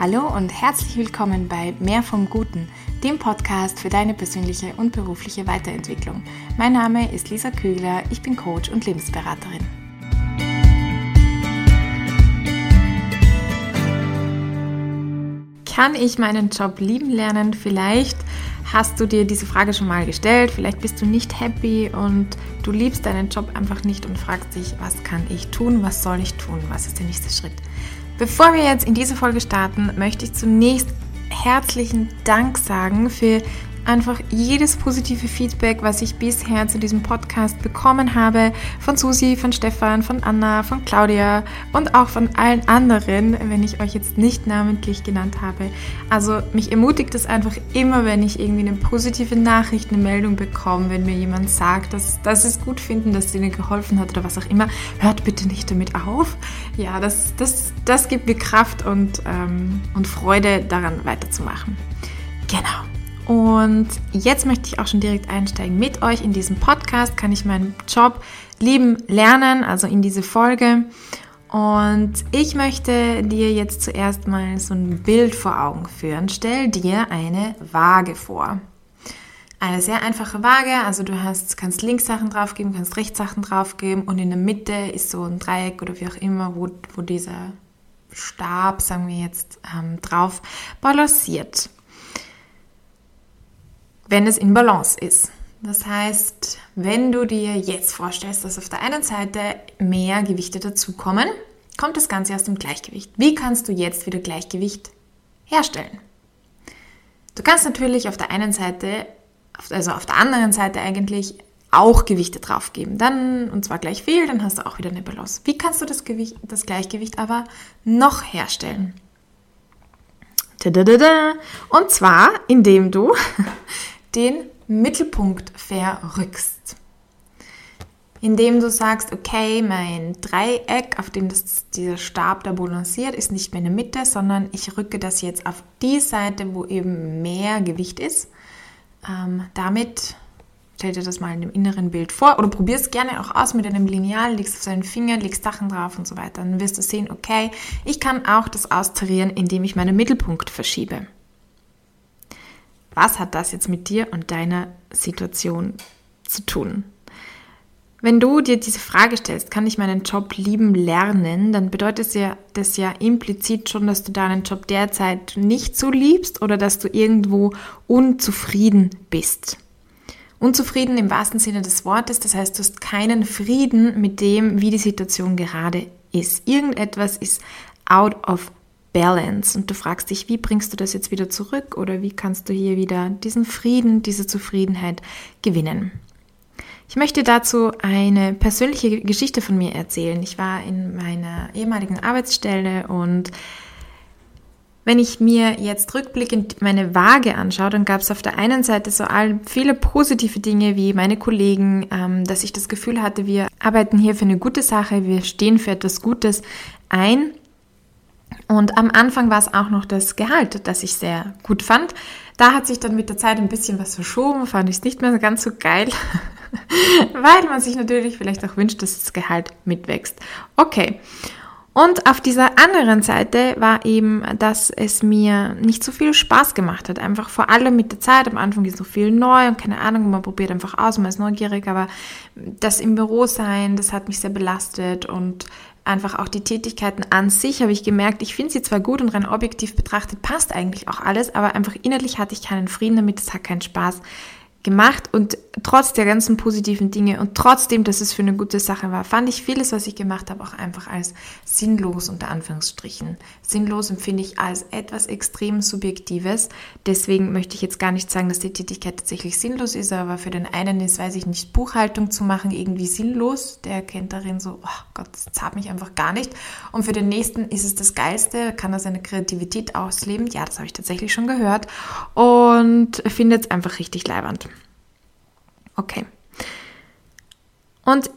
Hallo und herzlich willkommen bei Mehr vom Guten, dem Podcast für deine persönliche und berufliche Weiterentwicklung. Mein Name ist Lisa Kügler, ich bin Coach und Lebensberaterin. Kann ich meinen Job lieben lernen? Vielleicht hast du dir diese Frage schon mal gestellt, vielleicht bist du nicht happy und du liebst deinen Job einfach nicht und fragst dich, was kann ich tun, was soll ich tun, was ist der nächste Schritt. Bevor wir jetzt in diese Folge starten, möchte ich zunächst herzlichen Dank sagen für einfach jedes positive Feedback, was ich bisher zu diesem Podcast bekommen habe, von Susi, von Stefan, von Anna, von Claudia und auch von allen anderen, wenn ich euch jetzt nicht namentlich genannt habe. Also mich ermutigt es einfach immer, wenn ich irgendwie eine positive Nachricht, eine Meldung bekomme, wenn mir jemand sagt, dass, dass sie es gut finden, dass es ihnen geholfen hat oder was auch immer. Hört bitte nicht damit auf. Ja, das, das, das gibt mir Kraft und, ähm, und Freude daran weiterzumachen. Genau. Und jetzt möchte ich auch schon direkt einsteigen mit euch in diesem Podcast. Kann ich meinen Job lieben lernen, also in diese Folge. Und ich möchte dir jetzt zuerst mal so ein Bild vor Augen führen. Stell dir eine Waage vor. Eine sehr einfache Waage, also du hast, kannst links Sachen draufgeben, kannst rechts Sachen draufgeben und in der Mitte ist so ein Dreieck oder wie auch immer, wo, wo dieser Stab, sagen wir jetzt, ähm, drauf balanciert wenn es in Balance ist. Das heißt, wenn du dir jetzt vorstellst, dass auf der einen Seite mehr Gewichte dazukommen, kommt das Ganze aus dem Gleichgewicht. Wie kannst du jetzt wieder Gleichgewicht herstellen? Du kannst natürlich auf der einen Seite, also auf der anderen Seite eigentlich auch Gewichte draufgeben. Dann, und zwar gleich viel, dann hast du auch wieder eine Balance. Wie kannst du das, Gewicht, das Gleichgewicht aber noch herstellen? Und zwar, indem du den Mittelpunkt verrückst. Indem du sagst, okay, mein Dreieck, auf dem das, dieser Stab da balanciert, ist nicht mehr in der Mitte, sondern ich rücke das jetzt auf die Seite, wo eben mehr Gewicht ist. Ähm, damit stell dir das mal in dem inneren Bild vor oder probier es gerne auch aus mit einem Lineal, legst auf seinen Finger, legst Sachen drauf und so weiter. Dann wirst du sehen, okay, ich kann auch das austarieren, indem ich meinen Mittelpunkt verschiebe was hat das jetzt mit dir und deiner Situation zu tun? Wenn du dir diese Frage stellst, kann ich meinen Job lieben lernen, dann bedeutet ja, das ja implizit schon, dass du deinen Job derzeit nicht so liebst oder dass du irgendwo unzufrieden bist. Unzufrieden im wahrsten Sinne des Wortes, das heißt, du hast keinen Frieden mit dem, wie die Situation gerade ist. Irgendetwas ist out of Balance und du fragst dich, wie bringst du das jetzt wieder zurück oder wie kannst du hier wieder diesen Frieden, diese Zufriedenheit gewinnen. Ich möchte dazu eine persönliche Geschichte von mir erzählen. Ich war in meiner ehemaligen Arbeitsstelle und wenn ich mir jetzt rückblickend meine Waage anschaue, dann gab es auf der einen Seite so viele positive Dinge wie meine Kollegen, ähm, dass ich das Gefühl hatte, wir arbeiten hier für eine gute Sache, wir stehen für etwas Gutes ein. Und am Anfang war es auch noch das Gehalt, das ich sehr gut fand. Da hat sich dann mit der Zeit ein bisschen was verschoben, fand ich es nicht mehr ganz so geil, weil man sich natürlich vielleicht auch wünscht, dass das Gehalt mitwächst. Okay. Und auf dieser anderen Seite war eben, dass es mir nicht so viel Spaß gemacht hat. Einfach vor allem mit der Zeit. Am Anfang ist so viel neu und keine Ahnung, man probiert einfach aus, man ist neugierig, aber das im Büro sein, das hat mich sehr belastet und einfach auch die Tätigkeiten an sich habe ich gemerkt, ich finde sie zwar gut und rein objektiv betrachtet passt eigentlich auch alles, aber einfach innerlich hatte ich keinen Frieden damit, es hat keinen Spaß gemacht und trotz der ganzen positiven Dinge und trotzdem, dass es für eine gute Sache war, fand ich vieles, was ich gemacht habe, auch einfach als sinnlos unter Anführungsstrichen. Sinnlos empfinde ich als etwas extrem Subjektives. Deswegen möchte ich jetzt gar nicht sagen, dass die Tätigkeit tatsächlich sinnlos ist, aber für den einen ist, weiß ich nicht, Buchhaltung zu machen irgendwie sinnlos. Der erkennt darin so, oh Gott, das zahlt mich einfach gar nicht. Und für den nächsten ist es das Geilste, kann er seine Kreativität ausleben. Ja, das habe ich tatsächlich schon gehört und findet es einfach richtig leibernd. Okay. Und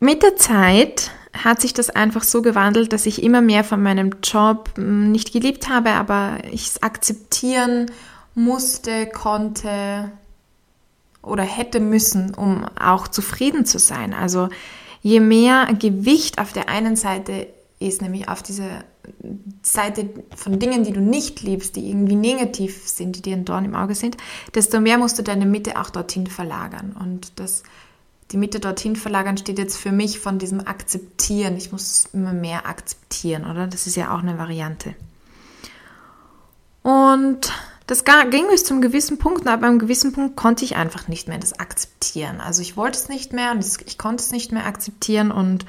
mit der Zeit hat sich das einfach so gewandelt, dass ich immer mehr von meinem Job hm, nicht geliebt habe, aber ich es akzeptieren musste, konnte oder hätte müssen, um auch zufrieden zu sein. Also je mehr Gewicht auf der einen Seite ist, nämlich auf diese Seite von Dingen, die du nicht liebst, die irgendwie negativ sind, die dir ein Dorn im Auge sind, desto mehr musst du deine Mitte auch dorthin verlagern. Und das, die Mitte dorthin verlagern steht jetzt für mich von diesem Akzeptieren. Ich muss immer mehr akzeptieren, oder? Das ist ja auch eine Variante. Und das ging bis zum gewissen Punkt, und ab einem gewissen Punkt konnte ich einfach nicht mehr das akzeptieren. Also ich wollte es nicht mehr und ich konnte es nicht mehr akzeptieren und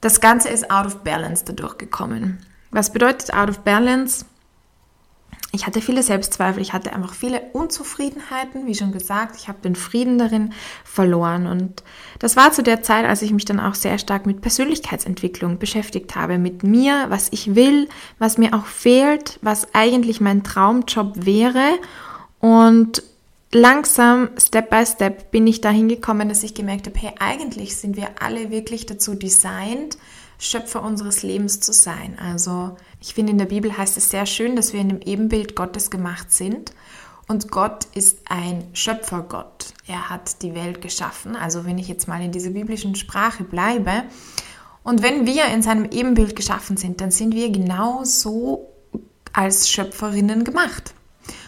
das Ganze ist out of balance dadurch gekommen. Was bedeutet out of balance? Ich hatte viele Selbstzweifel, ich hatte einfach viele Unzufriedenheiten, wie schon gesagt, ich habe den Frieden darin verloren. Und das war zu der Zeit, als ich mich dann auch sehr stark mit Persönlichkeitsentwicklung beschäftigt habe, mit mir, was ich will, was mir auch fehlt, was eigentlich mein Traumjob wäre. Und langsam, Step by Step, bin ich dahin gekommen, dass ich gemerkt habe, hey, eigentlich sind wir alle wirklich dazu designt, Schöpfer unseres Lebens zu sein. Also ich finde, in der Bibel heißt es sehr schön, dass wir in dem Ebenbild Gottes gemacht sind. Und Gott ist ein Schöpfergott. Er hat die Welt geschaffen. Also wenn ich jetzt mal in dieser biblischen Sprache bleibe. Und wenn wir in seinem Ebenbild geschaffen sind, dann sind wir genauso als Schöpferinnen gemacht.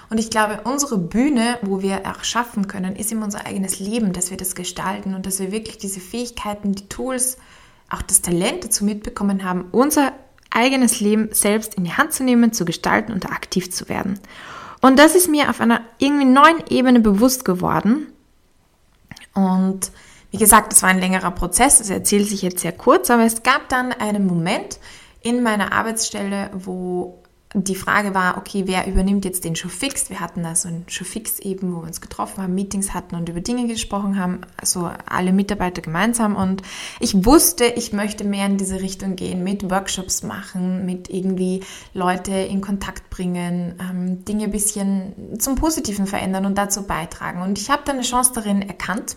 Und ich glaube, unsere Bühne, wo wir erschaffen können, ist eben unser eigenes Leben, dass wir das gestalten und dass wir wirklich diese Fähigkeiten, die Tools, auch das Talent dazu mitbekommen haben, unser eigenes Leben selbst in die Hand zu nehmen, zu gestalten und aktiv zu werden. Und das ist mir auf einer irgendwie neuen Ebene bewusst geworden. Und wie gesagt, es war ein längerer Prozess, das erzählt sich jetzt sehr kurz, aber es gab dann einen Moment in meiner Arbeitsstelle, wo die Frage war, okay, wer übernimmt jetzt den Showfix? Wir hatten da so ein Showfix eben, wo wir uns getroffen haben, Meetings hatten und über Dinge gesprochen haben, also alle Mitarbeiter gemeinsam. Und ich wusste, ich möchte mehr in diese Richtung gehen, mit Workshops machen, mit irgendwie Leute in Kontakt bringen, ähm, Dinge ein bisschen zum Positiven verändern und dazu beitragen. Und ich habe da eine Chance darin erkannt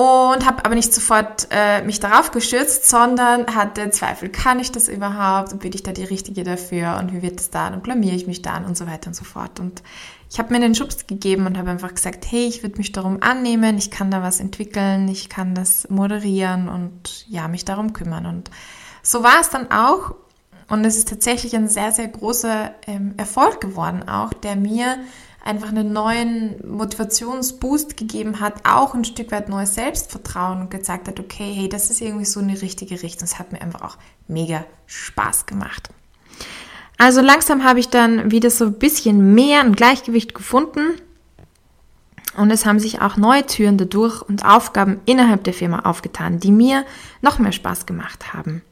und habe aber nicht sofort äh, mich darauf gestürzt, sondern hatte Zweifel, kann ich das überhaupt? Und bin ich da die Richtige dafür? Und wie wird es dann und blamiere ich mich dann und so weiter und so fort. Und ich habe mir den Schubs gegeben und habe einfach gesagt, hey, ich würde mich darum annehmen, ich kann da was entwickeln, ich kann das moderieren und ja, mich darum kümmern. Und so war es dann auch. Und es ist tatsächlich ein sehr, sehr großer ähm, Erfolg geworden auch, der mir einfach einen neuen Motivationsboost gegeben hat, auch ein Stück weit neues Selbstvertrauen und gezeigt hat, okay, hey, das ist irgendwie so eine richtige Richtung. Es hat mir einfach auch mega Spaß gemacht. Also langsam habe ich dann wieder so ein bisschen mehr ein Gleichgewicht gefunden und es haben sich auch neue Türen dadurch und Aufgaben innerhalb der Firma aufgetan, die mir noch mehr Spaß gemacht haben.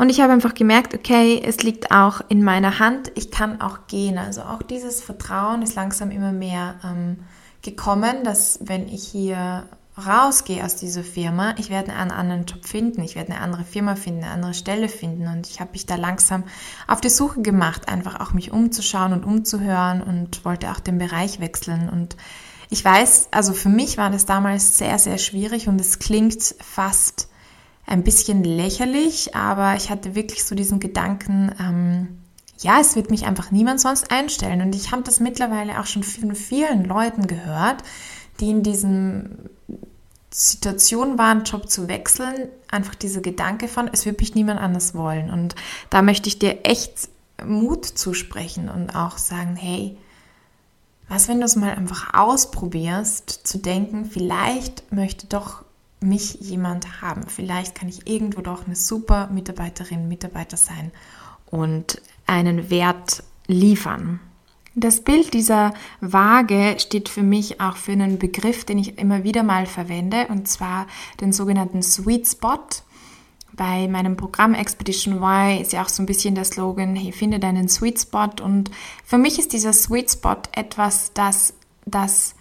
Und ich habe einfach gemerkt, okay, es liegt auch in meiner Hand, ich kann auch gehen. Also auch dieses Vertrauen ist langsam immer mehr ähm, gekommen, dass wenn ich hier rausgehe aus dieser Firma, ich werde einen anderen Job finden, ich werde eine andere Firma finden, eine andere Stelle finden. Und ich habe mich da langsam auf die Suche gemacht, einfach auch mich umzuschauen und umzuhören und wollte auch den Bereich wechseln. Und ich weiß, also für mich war das damals sehr, sehr schwierig und es klingt fast ein bisschen lächerlich, aber ich hatte wirklich so diesen Gedanken, ähm, ja, es wird mich einfach niemand sonst einstellen. Und ich habe das mittlerweile auch schon von vielen Leuten gehört, die in diesem Situation waren, Job zu wechseln, einfach dieser Gedanke von, es wird mich niemand anders wollen. Und da möchte ich dir echt Mut zusprechen und auch sagen, hey, was, wenn du es mal einfach ausprobierst, zu denken, vielleicht möchte doch mich jemand haben. Vielleicht kann ich irgendwo doch eine super Mitarbeiterin, Mitarbeiter sein und einen Wert liefern. Das Bild dieser Waage steht für mich auch für einen Begriff, den ich immer wieder mal verwende, und zwar den sogenannten Sweet Spot. Bei meinem Programm Expedition Y ist ja auch so ein bisschen der Slogan, hey, finde deinen Sweet Spot. Und für mich ist dieser Sweet Spot etwas, das, das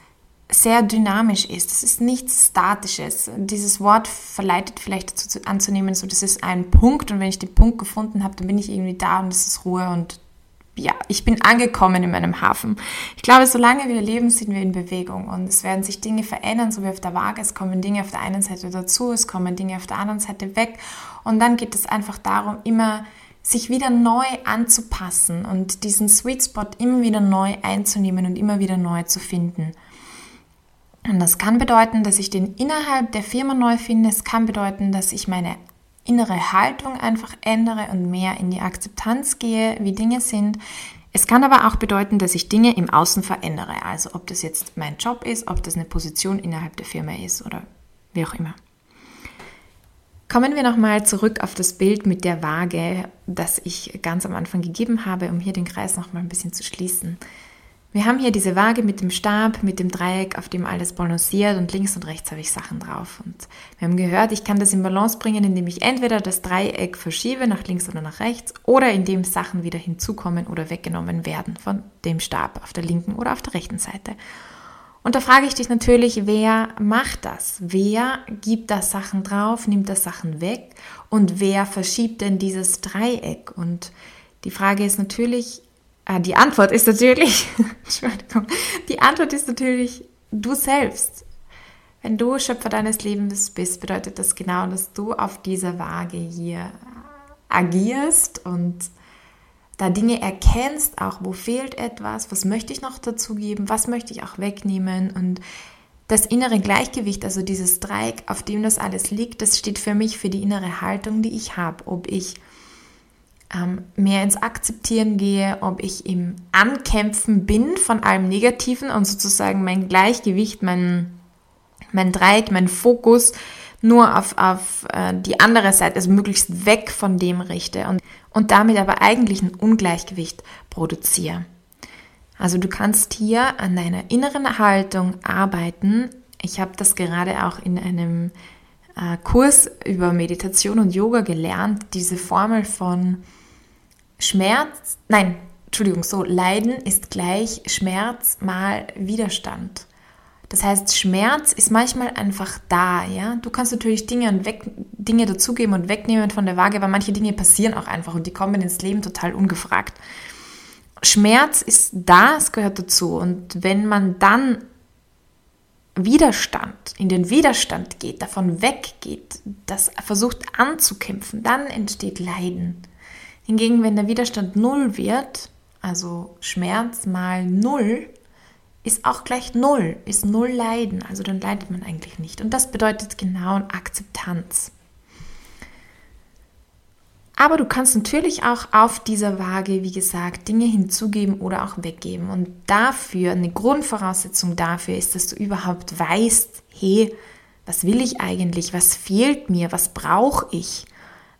sehr dynamisch ist. Es ist nichts Statisches. Dieses Wort verleitet vielleicht dazu anzunehmen, so das ist ein Punkt und wenn ich den Punkt gefunden habe, dann bin ich irgendwie da und es ist Ruhe und ja, ich bin angekommen in meinem Hafen. Ich glaube, solange wir leben, sind wir in Bewegung und es werden sich Dinge verändern, so wie auf der Waage. Es kommen Dinge auf der einen Seite dazu, es kommen Dinge auf der anderen Seite weg und dann geht es einfach darum, immer sich wieder neu anzupassen und diesen Sweet Spot immer wieder neu einzunehmen und immer wieder neu zu finden. Und das kann bedeuten, dass ich den innerhalb der Firma neu finde. Es kann bedeuten, dass ich meine innere Haltung einfach ändere und mehr in die Akzeptanz gehe, wie Dinge sind. Es kann aber auch bedeuten, dass ich Dinge im Außen verändere. Also ob das jetzt mein Job ist, ob das eine Position innerhalb der Firma ist oder wie auch immer. Kommen wir nochmal zurück auf das Bild mit der Waage, das ich ganz am Anfang gegeben habe, um hier den Kreis nochmal ein bisschen zu schließen. Wir haben hier diese Waage mit dem Stab, mit dem Dreieck, auf dem alles balanciert und links und rechts habe ich Sachen drauf. Und wir haben gehört, ich kann das in Balance bringen, indem ich entweder das Dreieck verschiebe nach links oder nach rechts oder indem Sachen wieder hinzukommen oder weggenommen werden von dem Stab auf der linken oder auf der rechten Seite. Und da frage ich dich natürlich, wer macht das? Wer gibt da Sachen drauf, nimmt da Sachen weg und wer verschiebt denn dieses Dreieck? Und die Frage ist natürlich, die Antwort ist natürlich, Entschuldigung, die Antwort ist natürlich du selbst. Wenn du Schöpfer deines Lebens bist, bedeutet das genau, dass du auf dieser Waage hier agierst und da Dinge erkennst, auch wo fehlt etwas, was möchte ich noch dazugeben, was möchte ich auch wegnehmen und das innere Gleichgewicht, also dieses Dreieck, auf dem das alles liegt, das steht für mich für die innere Haltung, die ich habe. Ob ich ähm, mehr ins Akzeptieren gehe, ob ich im Ankämpfen bin von allem Negativen und sozusagen mein Gleichgewicht, mein, mein Dreieck, mein Fokus nur auf, auf äh, die andere Seite, also möglichst weg von dem richte und, und damit aber eigentlich ein Ungleichgewicht produziere. Also du kannst hier an deiner inneren Haltung arbeiten. Ich habe das gerade auch in einem äh, Kurs über Meditation und Yoga gelernt, diese Formel von Schmerz, nein, Entschuldigung, so Leiden ist gleich Schmerz mal Widerstand. Das heißt, Schmerz ist manchmal einfach da, ja. Du kannst natürlich Dinge und weg, Dinge dazugeben und wegnehmen von der Waage, aber manche Dinge passieren auch einfach und die kommen ins Leben total ungefragt. Schmerz ist da, es gehört dazu. Und wenn man dann Widerstand, in den Widerstand geht, davon weggeht, das versucht anzukämpfen, dann entsteht Leiden. Hingegen, wenn der Widerstand null wird, also Schmerz mal null, ist auch gleich Null, ist Null Leiden. Also dann leidet man eigentlich nicht. Und das bedeutet genau Akzeptanz. Aber du kannst natürlich auch auf dieser Waage, wie gesagt, Dinge hinzugeben oder auch weggeben. Und dafür, eine Grundvoraussetzung dafür ist, dass du überhaupt weißt, hey, was will ich eigentlich? Was fehlt mir? Was brauche ich?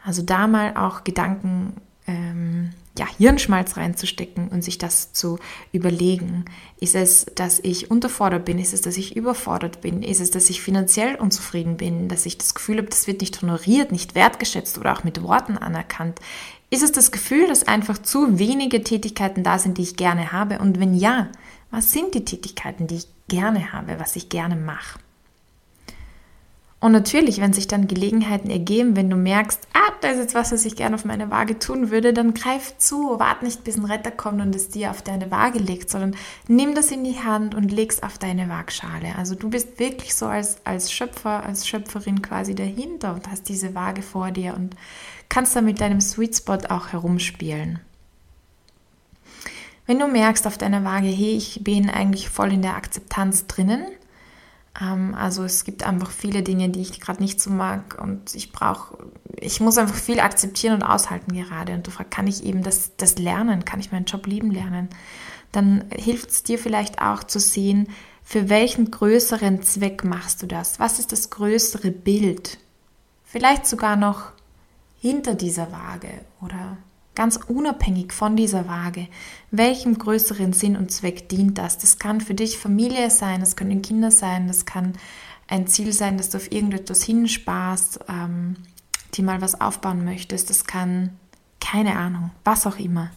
Also da mal auch Gedanken ähm, ja, Hirnschmalz reinzustecken und sich das zu überlegen. Ist es, dass ich unterfordert bin? Ist es, dass ich überfordert bin? Ist es, dass ich finanziell unzufrieden bin? Dass ich das Gefühl habe, das wird nicht honoriert, nicht wertgeschätzt oder auch mit Worten anerkannt? Ist es das Gefühl, dass einfach zu wenige Tätigkeiten da sind, die ich gerne habe? Und wenn ja, was sind die Tätigkeiten, die ich gerne habe, was ich gerne mache? Und natürlich, wenn sich dann Gelegenheiten ergeben, wenn du merkst, ah, da ist jetzt was, was ich gerne auf meine Waage tun würde, dann greif zu, wart nicht, bis ein Retter kommt und es dir auf deine Waage legt, sondern nimm das in die Hand und leg's auf deine Waagschale. Also du bist wirklich so als, als Schöpfer, als Schöpferin quasi dahinter und hast diese Waage vor dir und kannst da mit deinem Sweet Spot auch herumspielen. Wenn du merkst auf deiner Waage, hey, ich bin eigentlich voll in der Akzeptanz drinnen, also es gibt einfach viele Dinge, die ich gerade nicht so mag und ich brauche, ich muss einfach viel akzeptieren und aushalten gerade. Und du fragst, kann ich eben das, das lernen? Kann ich meinen Job lieben lernen? Dann hilft es dir vielleicht auch zu sehen, für welchen größeren Zweck machst du das? Was ist das größere Bild? Vielleicht sogar noch hinter dieser Waage oder ganz unabhängig von dieser Waage. Welchem größeren Sinn und Zweck dient das? Das kann für dich Familie sein, das können Kinder sein, das kann ein Ziel sein, dass du auf irgendetwas hinsparst, ähm, die mal was aufbauen möchtest. Das kann, keine Ahnung, was auch immer.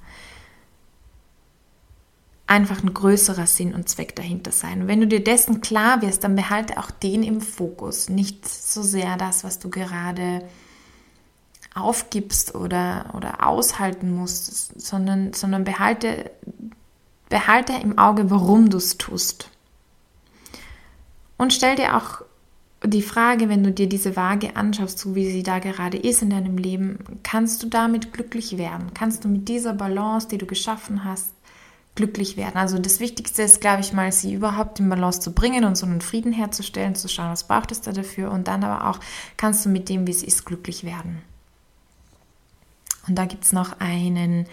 Einfach ein größerer Sinn und Zweck dahinter sein. Wenn du dir dessen klar wirst, dann behalte auch den im Fokus, nicht so sehr das, was du gerade aufgibst oder, oder aushalten musst, sondern, sondern behalte, behalte im Auge, warum du es tust. Und stell dir auch die Frage, wenn du dir diese Waage anschaust, so wie sie da gerade ist in deinem Leben, kannst du damit glücklich werden? Kannst du mit dieser Balance, die du geschaffen hast, glücklich werden? Also das Wichtigste ist, glaube ich mal, sie überhaupt in Balance zu bringen und so einen Frieden herzustellen, zu schauen, was braucht es da dafür und dann aber auch kannst du mit dem, wie es ist, glücklich werden. Und da gibt es noch einen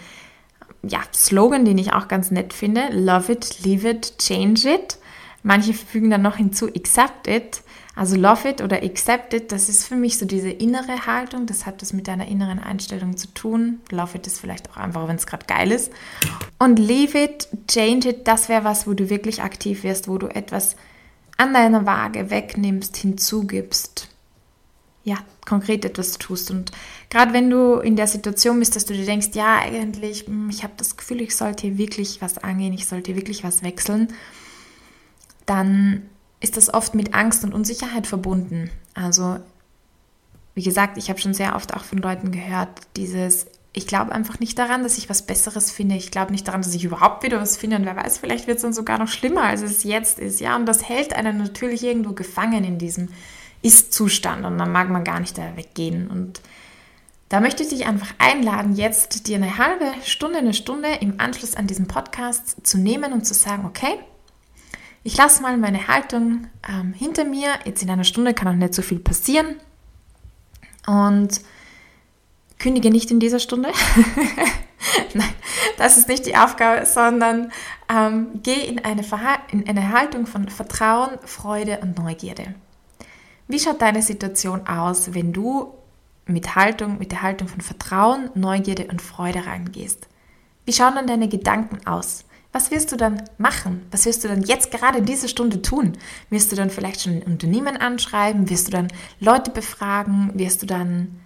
ja, Slogan, den ich auch ganz nett finde. Love it, leave it, change it. Manche fügen dann noch hinzu, accept it. Also love it oder accept it, das ist für mich so diese innere Haltung. Das hat das mit deiner inneren Einstellung zu tun. Love it ist vielleicht auch einfach, wenn es gerade geil ist. Und leave it, change it, das wäre was, wo du wirklich aktiv wirst, wo du etwas an deiner Waage wegnimmst, hinzugibst. Ja, konkret etwas tust. Und gerade wenn du in der Situation bist, dass du dir denkst, ja, eigentlich, hm, ich habe das Gefühl, ich sollte hier wirklich was angehen, ich sollte wirklich was wechseln dann ist das oft mit Angst und Unsicherheit verbunden. Also, wie gesagt, ich habe schon sehr oft auch von Leuten gehört, dieses, ich glaube einfach nicht daran, dass ich was Besseres finde. Ich glaube nicht daran, dass ich überhaupt wieder was finde. Und wer weiß, vielleicht wird es dann sogar noch schlimmer, als es jetzt ist. Ja, und das hält einen natürlich irgendwo gefangen in diesem Ist-Zustand. Und dann mag man gar nicht da weggehen. Und da möchte ich dich einfach einladen, jetzt dir eine halbe Stunde, eine Stunde im Anschluss an diesen Podcast zu nehmen und zu sagen, okay, ich lasse mal meine Haltung ähm, hinter mir. Jetzt in einer Stunde kann auch nicht so viel passieren. Und kündige nicht in dieser Stunde. Nein, das ist nicht die Aufgabe, sondern ähm, geh in eine, in eine Haltung von Vertrauen, Freude und Neugierde. Wie schaut deine Situation aus, wenn du mit Haltung, mit der Haltung von Vertrauen, Neugierde und Freude reingehst? Wie schauen dann deine Gedanken aus? Was wirst du dann machen? Was wirst du dann jetzt gerade in dieser Stunde tun? Wirst du dann vielleicht schon ein Unternehmen anschreiben? Wirst du dann Leute befragen? Wirst du dann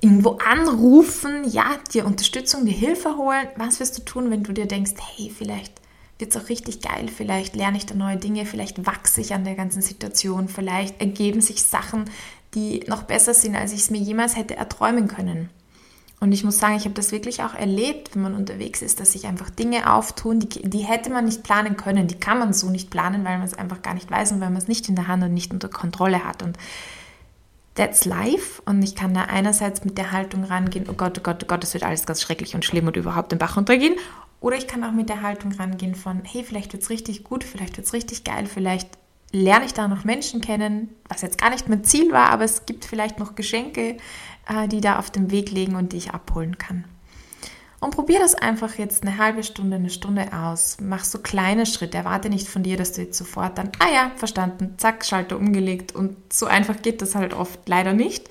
irgendwo anrufen? Ja, dir Unterstützung, dir Hilfe holen? Was wirst du tun, wenn du dir denkst, hey, vielleicht wird es auch richtig geil, vielleicht lerne ich da neue Dinge, vielleicht wachse ich an der ganzen Situation, vielleicht ergeben sich Sachen, die noch besser sind, als ich es mir jemals hätte erträumen können. Und ich muss sagen, ich habe das wirklich auch erlebt, wenn man unterwegs ist, dass sich einfach Dinge auftun, die, die hätte man nicht planen können. Die kann man so nicht planen, weil man es einfach gar nicht weiß und weil man es nicht in der Hand und nicht unter Kontrolle hat. Und that's life. Und ich kann da einerseits mit der Haltung rangehen, oh Gott, oh Gott, oh Gott, es wird alles ganz schrecklich und schlimm und überhaupt den Bach runtergehen. Oder ich kann auch mit der Haltung rangehen von, hey, vielleicht wird es richtig gut, vielleicht wird es richtig geil, vielleicht lerne ich da noch Menschen kennen, was jetzt gar nicht mein Ziel war, aber es gibt vielleicht noch Geschenke, äh, die da auf dem Weg liegen und die ich abholen kann. Und probier das einfach jetzt eine halbe Stunde, eine Stunde aus. Mach so kleine Schritte. Erwarte nicht von dir, dass du jetzt sofort dann, ah ja, verstanden, zack, Schalter umgelegt. Und so einfach geht das halt oft leider nicht.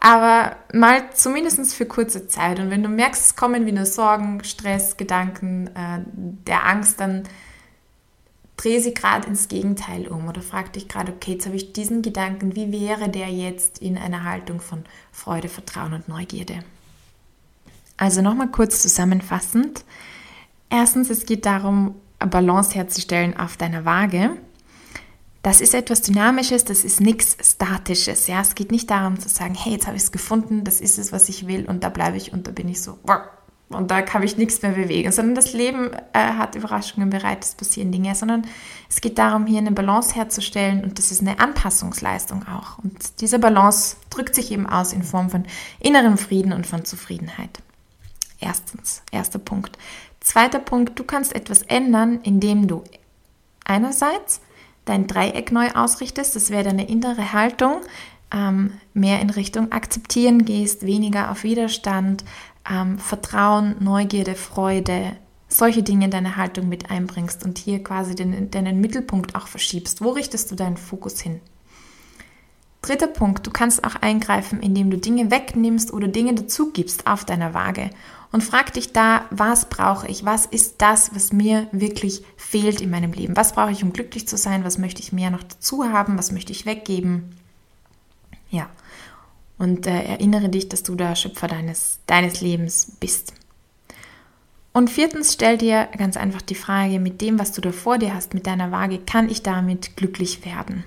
Aber mal zumindest für kurze Zeit. Und wenn du merkst, es kommen wieder Sorgen, Stress, Gedanken, äh, der Angst, dann dreh sie gerade ins Gegenteil um oder frag dich gerade, okay, jetzt habe ich diesen Gedanken, wie wäre der jetzt in einer Haltung von Freude, Vertrauen und Neugierde? Also nochmal kurz zusammenfassend. Erstens, es geht darum, eine Balance herzustellen auf deiner Waage. Das ist etwas Dynamisches, das ist nichts Statisches. Ja? Es geht nicht darum zu sagen, hey, jetzt habe ich es gefunden, das ist es, was ich will und da bleibe ich und da bin ich so, und da kann ich nichts mehr bewegen, sondern das Leben äh, hat Überraschungen bereit, es passieren Dinge, sondern es geht darum, hier eine Balance herzustellen und das ist eine Anpassungsleistung auch. Und diese Balance drückt sich eben aus in Form von innerem Frieden und von Zufriedenheit. Erstens, erster Punkt. Zweiter Punkt, du kannst etwas ändern, indem du einerseits dein Dreieck neu ausrichtest, das wäre deine innere Haltung, ähm, mehr in Richtung Akzeptieren gehst, weniger auf Widerstand, ähm, Vertrauen, Neugierde, Freude, solche Dinge in deine Haltung mit einbringst und hier quasi den, deinen Mittelpunkt auch verschiebst. Wo richtest du deinen Fokus hin? Dritter Punkt, du kannst auch eingreifen, indem du Dinge wegnimmst oder Dinge dazu gibst auf deiner Waage und frag dich da, was brauche ich? Was ist das, was mir wirklich fehlt in meinem Leben? Was brauche ich, um glücklich zu sein? Was möchte ich mehr noch dazu haben? Was möchte ich weggeben? Ja. Und äh, erinnere dich, dass du der Schöpfer deines, deines Lebens bist. Und viertens, stell dir ganz einfach die Frage, mit dem, was du da vor dir hast, mit deiner Waage, kann ich damit glücklich werden?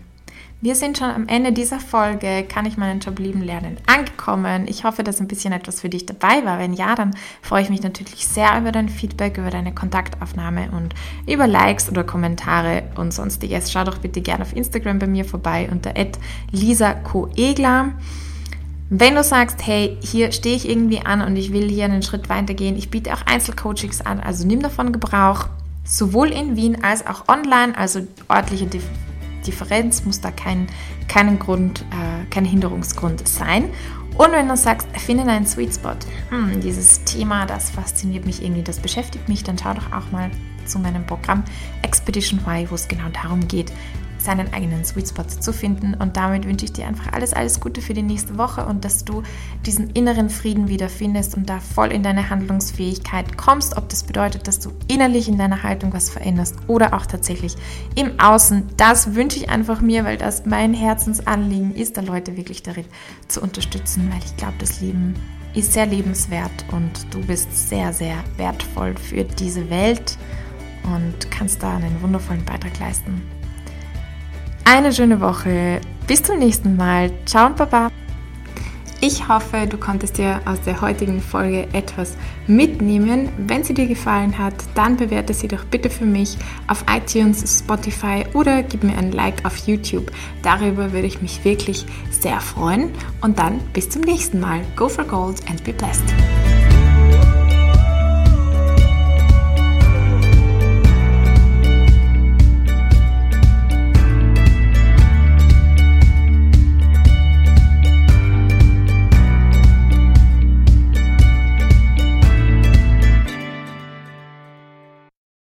Wir sind schon am Ende dieser Folge, kann ich meinen Job lieben lernen, angekommen. Ich hoffe, dass ein bisschen etwas für dich dabei war. Wenn ja, dann freue ich mich natürlich sehr über dein Feedback, über deine Kontaktaufnahme und über Likes oder Kommentare und sonstiges. Schau doch bitte gerne auf Instagram bei mir vorbei unter @lisa_coegler. Wenn du sagst, hey, hier stehe ich irgendwie an und ich will hier einen Schritt weitergehen, ich biete auch Einzelcoachings an, also nimm davon Gebrauch, sowohl in Wien als auch online, also örtliche Differenz muss da kein, keinen Grund, äh, kein Hinderungsgrund sein. Und wenn du sagst, finde deinen Sweet Spot, hm, dieses Thema, das fasziniert mich irgendwie, das beschäftigt mich, dann schau doch auch mal zu meinem Programm Expedition Y, wo es genau darum geht, seinen eigenen Sweet Spot zu finden. Und damit wünsche ich dir einfach alles, alles Gute für die nächste Woche und dass du diesen inneren Frieden wieder findest und da voll in deine Handlungsfähigkeit kommst. Ob das bedeutet, dass du innerlich in deiner Haltung was veränderst oder auch tatsächlich im Außen. Das wünsche ich einfach mir, weil das mein Herzensanliegen ist, da Leute wirklich darin zu unterstützen, weil ich glaube, das Leben ist sehr lebenswert und du bist sehr, sehr wertvoll für diese Welt und kannst da einen wundervollen Beitrag leisten eine schöne Woche. Bis zum nächsten Mal. Ciao und Baba. Ich hoffe, du konntest dir aus der heutigen Folge etwas mitnehmen. Wenn sie dir gefallen hat, dann bewerte sie doch bitte für mich auf iTunes, Spotify oder gib mir ein Like auf YouTube. Darüber würde ich mich wirklich sehr freuen. Und dann bis zum nächsten Mal. Go for Gold and be blessed.